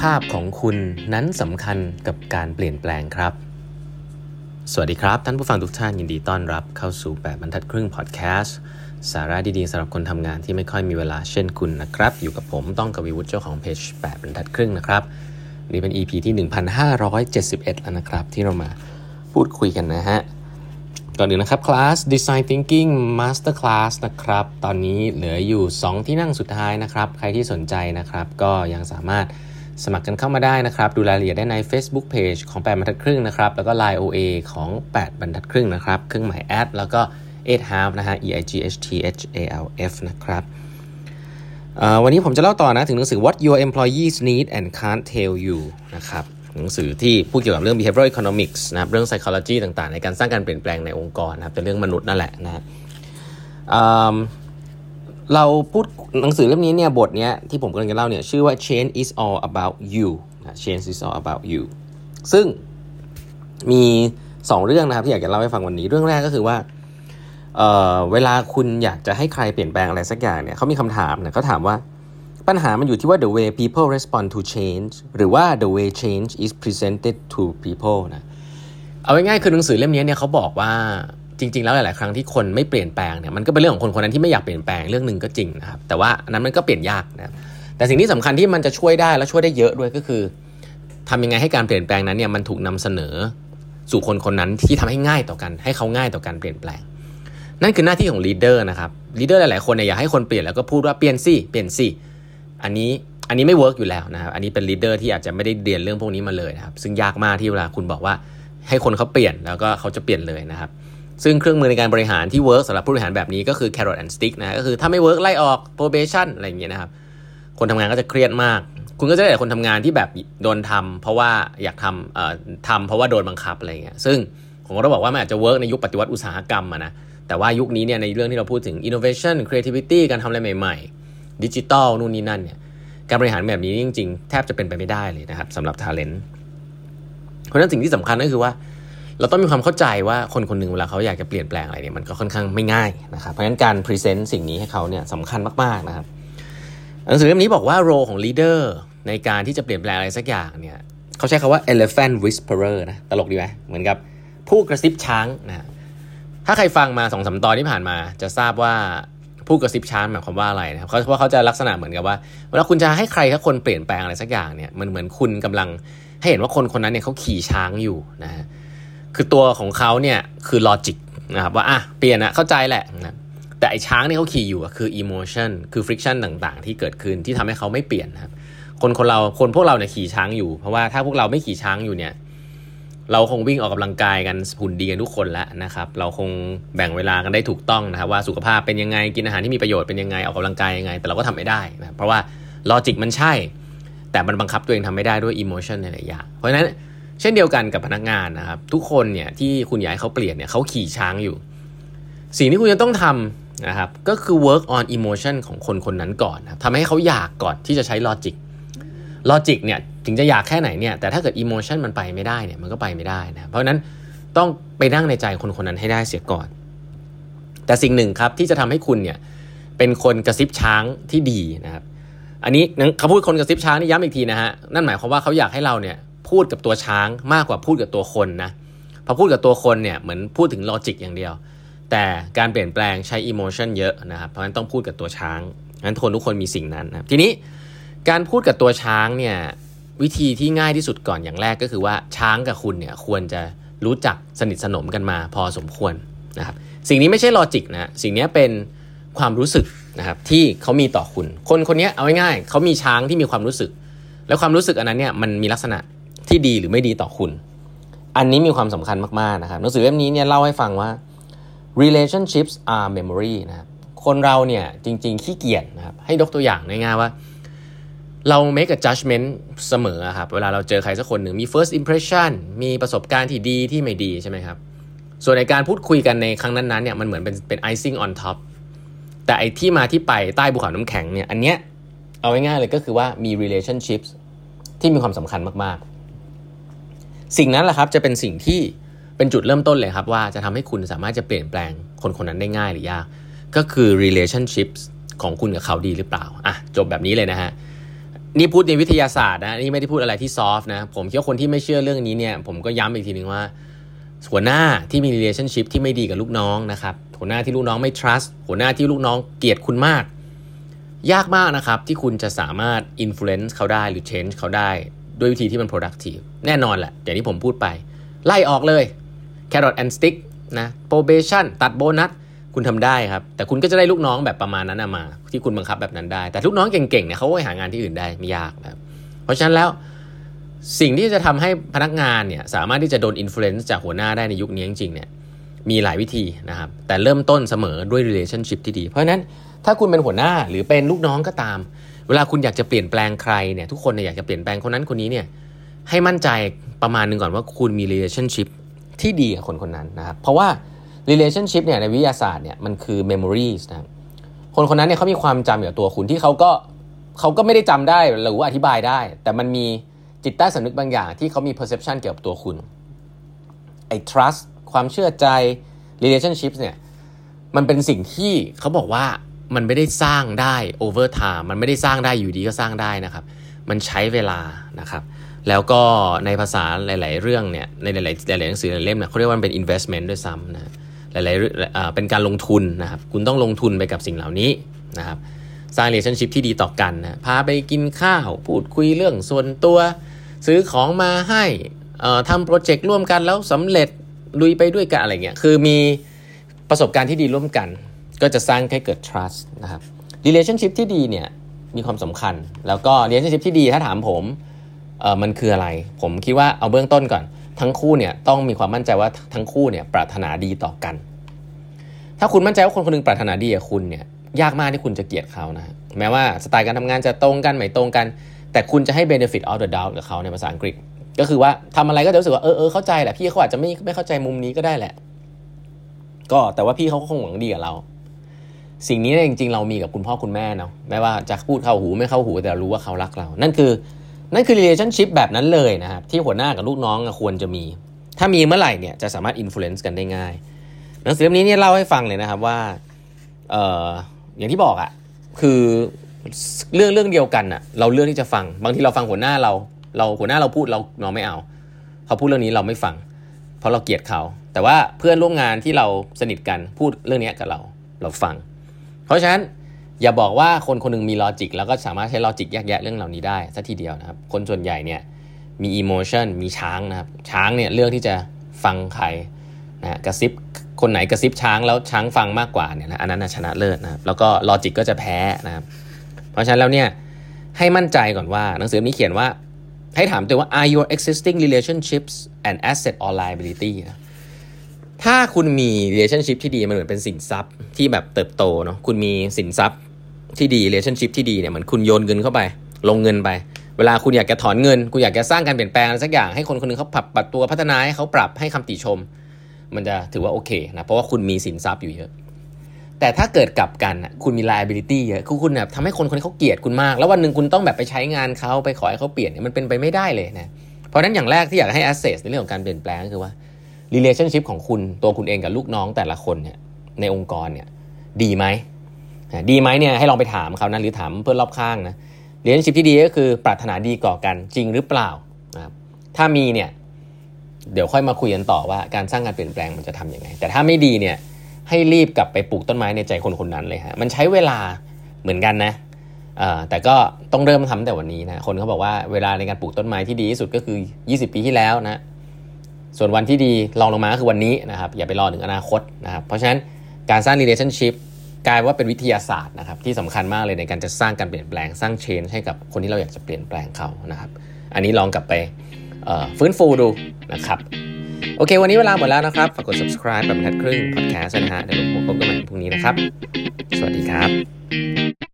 ภาพของคุณนั้นสำคัญกับการเปลี่ยนแปลงครับ สวัสดีครับ ท่านผู้ฟังทุกท่านยินดีต้อนรับเข้าสู่ 8บรรทัดครึ่งพอดแคสต์สาระดีๆสำหรับคนทำงานที่ไม่ค่อยมีเวลาเช่นคุณนะครับ อยู่กับผมต้องกวีวุฒิเจ้าของเพจ8บรรทัดครึ่งนะครับนี่เป็น EP ที่ 1571 แล้วนะครับ ที่เรามาพูดคุยกันนะฮะก่อนอื่นนะครับคลาส Design Thinking Master Class นะครับ ตอนนี้เหลืออยู่ 2 ที่นั่งสุดท้ายนะครับ ใครที่สนใจนะครับ ก็ยังสามารถ สมัครกันเข้ามาได้นะครับ ดูรายละเอียดได้ใน Facebook Page ของ 8 บรรทัดครึ่งนะครับ แล้วก็ Line OA ของ 8 บรรทัดครึ่งนะครับ เครื่องหมายแอดแล้วก็8 half นะฮะ e i g h t h a l f นะครับวันนี้ผมจะเล่าต่อนะถึงหนังสือ What Your Employees Need and Can't Tell You นะครับหนังสือที่พูดเกี่ยวกับเรื่อง behavioral economics นะครับเรื่อง psychology ต่างๆ ในการสร้างการเปลี่ยนแปลงในองค์กรนะครับเป็นเรื่องมนุษย์นั่นแหละนะ เราพูดหนังสือเล่มนี้เนี่ยบทเนี้ยที่ผมกำลังจะเล่าเนี่ยชื่อว่า change is all about you นะ change is all about you ซึ่งมี 2 เรื่องนะครับที่อยากจะเล่าให้ฟังวันนี้ เรื่องแรกก็คือว่าเเวลาคุณอยากจะให้ใครเปลี่ยนแปลงอะไรสักอย่างเนี่ยเขามีคำถามเนี่ยเขาถามว่าปัญหามันอยู่ที่ว่า the way people respond to change หรือว่า the way change is presented to people นะเอาง่ายๆคือหนังสือเล่มนี้เนี่ยเขาบอกว่า จริง ๆ แล้วหลาย ๆ ครั้งที่คนไม่เปลี่ยนแปลงเนี่ยมันก็เป็นเรื่องของคนคนนั้นที่ไม่อยากเปลี่ยนแปลงเรื่องหนึ่งก็จริงนะครับแต่ว่านั้นมันก็เปลี่ยนยากนะแต่สิ่งที่สำคัญที่มันจะช่วยได้และช่วยได้เยอะด้วยก็คือทำยังไงให้การเปลี่ยนแปลงนั้นเนี่ยมันถูกนำเสนอสู่คนคนนั้นที่ทำให้ง่ายต่อการให้เขาง่ายต่อการเปลี่ยนแปลง นั่นคือหน้าที่ของ leader นะครับ leader หลาย ๆ คนเนี่ยอยากให้คนเปลี่ยนแล้วก็พูดว่าเปลี่ยนสิเปลี่ยนสิอันนี้อันนี้ไม่ work อยู่แล้วนะครับอันนี้เป็น leader ที่อาจจะไม่ได้เรียนเรื่องพวกนี้มาเลยนะครับซึ่งยากมากที่เวลาคุณบอกว่าให้คนเขาเปลี่ยนแล้วก็เขาจะเปลี่ยนเลยนะครับ ซึ่งเครื่องมือในการบริหารที่ work สำหรับผู้บริหารแบบนี้ก็คือ carrot and stick นะก็คือถ้าไม่ work ไล่ออก probation อะไรอย่างเงี้ยนะครับคนทำงานก็จะเครียดมาก คุณก็จะได้คนทำงานที่แบบโดนทำเพราะว่าอยากทำเอ่อทำเพราะว่าโดนบังคับอะไรเงี้ยซึ่งผมก็ต้องบอกว่ามันอาจจะ work ในยุคปฏิวัติอุตสาหกรรมนะแต่ว่ายุคนี้เนี่ยในเรื่องที่เราพูดถึง innovation creativity การทำอะไรใหม่ๆดิจิตอลนู่นนี่นั่นเนี่ยการบริหารแบบนี้จริง ๆ แทบจะเป็นไปไม่ได้เลยนะครับสำหรับ talentเพราะฉะนั้นสิ่งที่สำคัญก็คือว่า เราต้องมีความเข้าใจว่าคนคนหนึ่งเวลาเขาอยากจะเปลี่ยนแปลงอะไรเนี่ยมันก็ค่อนข้างไม่ง่ายนะครับเพราะฉะนั้นการ present สิ่งนี้ให้เขาเนี่ยสำคัญมากๆนะครับหนังสือเล่มนี้บอกว่า role ของ leader ในการที่จะเปลี่ยนแปลงอะไรสักอย่างเนี่ยเขาใช้คำว่า elephant whisperer นะตลกดีไหมเหมือนกับผู้กระซิบช้างนะถ้าใครฟังมาสองสามตอนที่ผ่านมา จะทราบว่าผู้กระซิบช้างหมายความว่าอะไรนะครับเพราะเขาจะลักษณะเหมือนกับว่าเวลาคุณจะให้ใครถ้าคนเปลี่ยนแปลงอะไรสักอย่างเนี่ยมันเหมือนคุณกำลังให้เห็นว่าคนคนนั้นเนี่ยเขาขี่ช้างอยู่นะ คือตัวของเขาเนี่ยคือ logic นะครับว่าอะเปลี่ยนอะเข้าใจแหละนะแต่ไอ้ช้างที่เขาขี่อยู่คือ emotion คือ friction ต่างๆ ที่เกิดขึ้นที่ทำให้เขาไม่เปลี่ยนนะครับคนคนเราคนพวกเราเนี่ยขี่ช้างอยู่ เพราะว่าถ้าพวกเราไม่ขี่ช้างอยู่เนี่ยเราคงวิ่งออกกำลังกายกันหุ่นดีกันทุกคนแล้วนะครับ เราคงแบ่งเวลากันได้ถูกต้องนะครับ ว่าสุขภาพเป็นยังไงกินอาหารที่มีประโยชน์เป็นยังไงออกกำลังกายยังไง แต่เราก็ทำไม่ได้นะเพราะว่าlogic มันใช่ แต่มันบังคับตัวเองทำไม่ได้ด้วย emotion ในหลายอย่างเพราะฉะนั้น เช่นเดียวกันกับพนักงานนะครับ ทุกคนเนี่ยที่คุณอยากให้เขาเปลี่ยนเนี่ยเขาขี่ช้างอยู่ สิ่งที่คุณจะต้องทำนะครับ ก็คือ work on emotion ของคนคนนั้นก่อนนะทำให้เขาอยากก่อนที่จะใช้ logic logic เนี่ยถึงจะอยากแค่ไหนเนี่ยแต่ถ้าเกิด emotion มันไปไม่ได้เนี่ยมันก็ไปไม่ได้นะเพราะนั้นต้องไปนั่งในใจคนคนนั้นให้ได้เสียก่อน แต่สิ่งหนึ่งครับที่จะทำให้คุณเนี่ยเป็นคนกระซิบช้างที่ดีนะครับ อันนี้เขาพูดคนกระซิบช้างนี่ย้ำอีกทีนะฮะนั่นหมายความว่าเขาอยากให้เราเนี่ย พูดกับตัวช้างมากกว่าพูดกับตัวคนนะพอพูดกับตัวคนเนี่ยเหมือนพูดถึงลอจิกอย่างเดียว แต่การเปลี่ยนแปลงใช้อิโมชันเยอะนะครับเพราะฉะนั้นต้องพูดกับตัวช้างงั้นคนทุกคนมีสิ่งนั้นนะทีนี้การพูดกับตัวช้างเนี่ยวิธีที่ง่ายที่สุดก่อนอย่างแรกก็คือว่าช้างกับคุณเนี่ยควรจะรู้จักสนิทสนมกันมาพอสมควรนะครับสิ่งนี้ไม่ใช่ลอจิกนะสิ่งนี้เป็นความรู้สึกนะครับที่เขามีต่อคุณ คนคนนี้เอาง่ายๆเขามีช้างที่มีความรู้สึก แล้วความรู้สึกอันนั้นเนี่ยมันมีลักษณะ ที่ดีหรือไม่ดีต่อคุณ อันนี้มีความสำคัญมากๆนะครับหนังสือเล่มนี้เนี่ยเล่าให้ฟังว่า relationships are memory นะครับคนเราเนี่ยจริงๆขี้เกียจนะครับให้ยกตัวอย่างง่ายๆว่า เรา make a judgment เสมอครับเวลาเราเจอใครสักคนหนึ่งมี first impression มีประสบการณ์ที่ดีที่ไม่ดีใช่ไหมครับส่วนในการพูดคุยกันในครั้งนั้นๆเนี่ยมันเหมือนเป็นเป็น icing on top แต่ไอที่มาที่ไปใต้ภูเขาน้ำแข็งเนี่ยอันเนี้ยเอาง่ายๆเลยก็คือว่ามี relationships ที่มีความสำคัญมากๆ สิ่งนั้นแหละครับจะเป็นสิ่งที่เป็นจุดเริ่มต้นเลยครับ ว่าจะทำให้คุณสามารถจะเปลี่ยนแปลงคนคนนั้นได้ง่ายหรือยาก ก็คือ relationships ของคุณกับเขาดีหรือเปล่าอะจบแบบนี้เลยนะฮะนี่พูดในวิทยาศาสตร์นะนี่ไม่ได้พูดอะไรที่ซอฟนะผมคิดว่าคนที่ไม่เชื่อเรื่องนี้เนี่ยผมก็ย้ำอีกทีหนึ่งว่าหัวหน้าที่มี relationship ที่ไม่ดีกับลูกน้องนะครับหัวหน้าที่ลูกน้องไม่ trust หัวหน้าที่ลูกน้องเกลียดคุณมาก ยากมากนะครับที่คุณจะสามารถ influence เขาได้หรือ change เขาได้ ด้วยวิธีที่มัน productive แน่นอนแหละอย่างที่ผมพูดไป ไล่ออกเลย carrot and stick นะ probation ตัดโบนัสคุณทำได้ครับ แต่คุณก็จะได้ลูกน้องแบบประมาณนั้นมา ที่คุณบังคับแบบนั้นได้ แต่ลูกน้องเก่งๆเนี่ยเขาก็ไปหางานที่อื่นได้ไม่ยากนะครับเพราะฉะนั้นแล้วสิ่งที่จะทำให้พนักงานเนี่ยสามารถที่จะโดนอิ f l u e n c e จากหัวหน้าได้ในยุคนี้จริงๆเนี่ยมีหลายวิธีนะครับ แต่เริ่มต้นเสมอด้วย relationship ที่ดี เพราะฉะนั้นถ้าคุณเป็นหัวหน้าหรือเป็นลูกน้องก็ตาม เวลาคุณอยากจะเปลี่ยนแปลงใครเนี่ยทุกคนเนี่ยอยากจะเปลี่ยนแปลงคนนั้นคนนี้เนี่ยให้มั่นใจประมาณหนึ่งก่อนว่าคุณมี relationship ที่ดีกับคนคนนั้นนะครับเพราะว่า relationship เนี่ยในวิทยาศาสตร์เนี่ยมันคือ memories นะคนคนนั้นเนี่ยเขามีความจำเกี่ยวกับตัวคุณที่เขาก็เขาก็ไม่ได้จำได้หรือว่าอธิบายได้ แต่มันมีจิตใต้สำนึกบางอย่างที่เขามี perception เกี่ยวกับตัวคุณไอ้ trust ความเชื่อใจ relationship เนี่ยมันเป็นสิ่งที่เขาบอกว่า มันไม่ได้สร้างได้ over time มันไม่ได้สร้างได้อยู่ดีก็สร้างได้นะครับ มันใช้เวลานะครับ แล้วก็ในภาษาหลาย ๆ เรื่องเนี่ยในหลายๆหลายๆหนังสือหลายเล่มเนี่ยเขาเรียกว่ามันเป็น investment ด้วยซ้ำนะหลายๆเป็นการลงทุนนะครับ คุณต้องลงทุนไปกับสิ่งเหล่านี้นะครับสร้าง relationship ที่ดีต่อกันนะพาไปกินข้าวพูดคุยเรื่องส่วนตัว ซื้อของมาให้ทำโปรเจกต์ร่วมกันแล้วสำเร็จลุยไปด้วยกันอะไรเงี้ยคือมีประสบการณ์ที่ดีร่วมกัน ก็จะสร้างให้เกิด trust นะครับ relationship ที่ดีเนี่ยมีความสำคัญ แล้วก็ relationship ที่ดีถ้าถามผมเออมันคืออะไร ผมคิดว่าเอาเบื้องต้นก่อน ทั้งคู่เนี่ยต้องมีความมั่นใจว่าทั้งคู่เนี่ยปรารถนาดีต่อกัน ถ้าคุณมั่นใจว่าคนคนนึงปรารถนาดีกับคุณเนี่ยยากมากที่คุณจะเกลียดเขานะแม้ว่าสไตล์การทำงานจะตรงกันไม่ตรงกัน แต่คุณจะให้ benefit of the doubt กับเขาในภาษาอังกฤษ ก็คือว่าทำอะไรก็จะรู้สึกว่าเออเออเข้าใจแหละพี่เขาอาจจะไม่ไม่เข้าใจมุมนี้ก็ได้แหละ ก็แต่ว่าพี่เขาก็คงหวังดีกับเรา สิ่งนี้จริงๆ เรามีกับคุณพ่อคุณแม่เนาะแม้ว่าจะพูดเข้าหูไม่เข้าหูแต่รู้ว่าเขารักเรา นั่นคือ นั่นคือ relationship แบบนั้นเลยนะครับ ที่หัวหน้ากับลูกน้องควรจะมี ถ้ามีเมื่อไหร่เนี่ยจะสามารถ influence กันได้ง่ายหนังสือเล่มนี้เนี่ยเล่าให้ฟังเลยนะครับว่าเอ่ออย่างที่บอกอะ่ะคือเรื่องเรื่องเดียวกันอะ่ะเราเลือกที่จะฟัง บางทีเราฟังหัวหน้าเรา เราหัวหน้าเราพูดเราเราไม่เอา เขาพูดเรื่องนี้เราไม่ฟัง เพราะเราเกลียดเขา แต่ว่าเพื่อนร่วมงานที่เราสนิทกันพูดเรื่องนี้กับเรา เราฟัง เพราะฉะนั้นอย่าบอกว่าคนคนนึงมี logic แล้วก็สามารถใช้ logic แยกแยะเรื่องเหล่านี้ได้ซะทีเดียวนะครับ คนส่วนใหญ่เนี่ยมี emotion มีช้างนะครับ ช้างเนี่ยเลือกที่จะฟังใครนะกระซิบคนไหนกระซิบช้างแล้วช้างฟังมากกว่าเนี่ยนะอันนั้นชนะเลิศนะครับแล้วก็ logic ก็จะแพ้นะครับ เพราะฉะนั้นแล้วเนี่ยให้มั่นใจก่อนว่า หนังสือนี้เขียนว่าให้ถามตัวว่า are your existing relationships an asset or liability นะ ถ้าคุณมี relationship ที่ดีมันเหมือนเป็นสินทรัพย์ที่แบบเติบโตเนาะคุณมีสินทรัพย์ที่ดี relationship ที่ดีเนี่ยเหมือนคุณโยนเงินเข้าไป ลงเงินไป เวลาคุณอยากจะถอนเงิน คุณอยากจะสร้างการเปลี่ยนแปลงอะไรสักอย่างให้คนคนนึงเขาปรับปรับตัวพัฒนาให้เขาปรับให้คำติชม มันจะถือว่าโอเคนะเพราะว่าคุณมีสินทรัพย์อยู่เยอะแต่ถ้าเกิดกลับกันคุณมี liability เยอะคือคุณแบบทำให้คนคนนี้เขาเกลียดคุณมาก แล้ววันหนึ่งคุณต้องแบบไปใช้งานเขาไปขอให้เขาเปลี่ยนมันเป็นไปไม่ได้เลยนะเพราะนั้นอย่างแรกที่อยากให้ access ในเรื่องของการเปลี่ยนแปลงคือว่า relationship ของคุณตัวคุณเองกับลูกน้องแต่ละคนเนี่ยในองค์กรเนี่ยดีไหมดีไหมเนี่ยให้ลองไปถามเขานะหรือถามเพื่อนรอบข้างนะเรียนชิพที่ดีก็คือปรารถนาดีก่อกันจริงหรือเปล่านะครับถ้ามีเนี่ยเดี๋ยวค่อยมาคุยกันต่อว่าการสร้างการเปลี่ยนแปลงมันจะทำยังไง แต่ถ้าไม่ดีเนี่ยให้รีบกลับไปปลูกต้นไม้ในใจคนคนนั้นเลยฮะมันใช้เวลาเหมือนกันนะแต่ก็ต้องเริ่มทำแต่วันนี้นะคนเขาบอกว่าเวลาในการปลูกต้นไม้ที่ดีที่สุดก็คือ 20 ปีที่แล้วนะ ส่วนวันที่ดีลองลงมาก็คือวันนี้นะครับอย่าไปรอถึงอนาคตนะครับเพราะฉะนั้นการสร้าง relationship กลายว่าเป็นวิทยาศาสตร์นะครับที่สำคัญมากเลยในการจะสร้างการเปลี่ยนแปลงสร้างเชนให้กับคนที่เราอยากจะเปลี่ยนแปลงเขานะครับอันนี้ลองกลับไปฟื้นฟูดูนะครับโอเค วันนี้เวลาหมดแล้วนะครับ ฝากกด subscribe แบบทัดครึ่ง podcast นะฮะเดี๋ยวพบกันใหม่พรุ่งนี้นะครับ สวัสดีครับ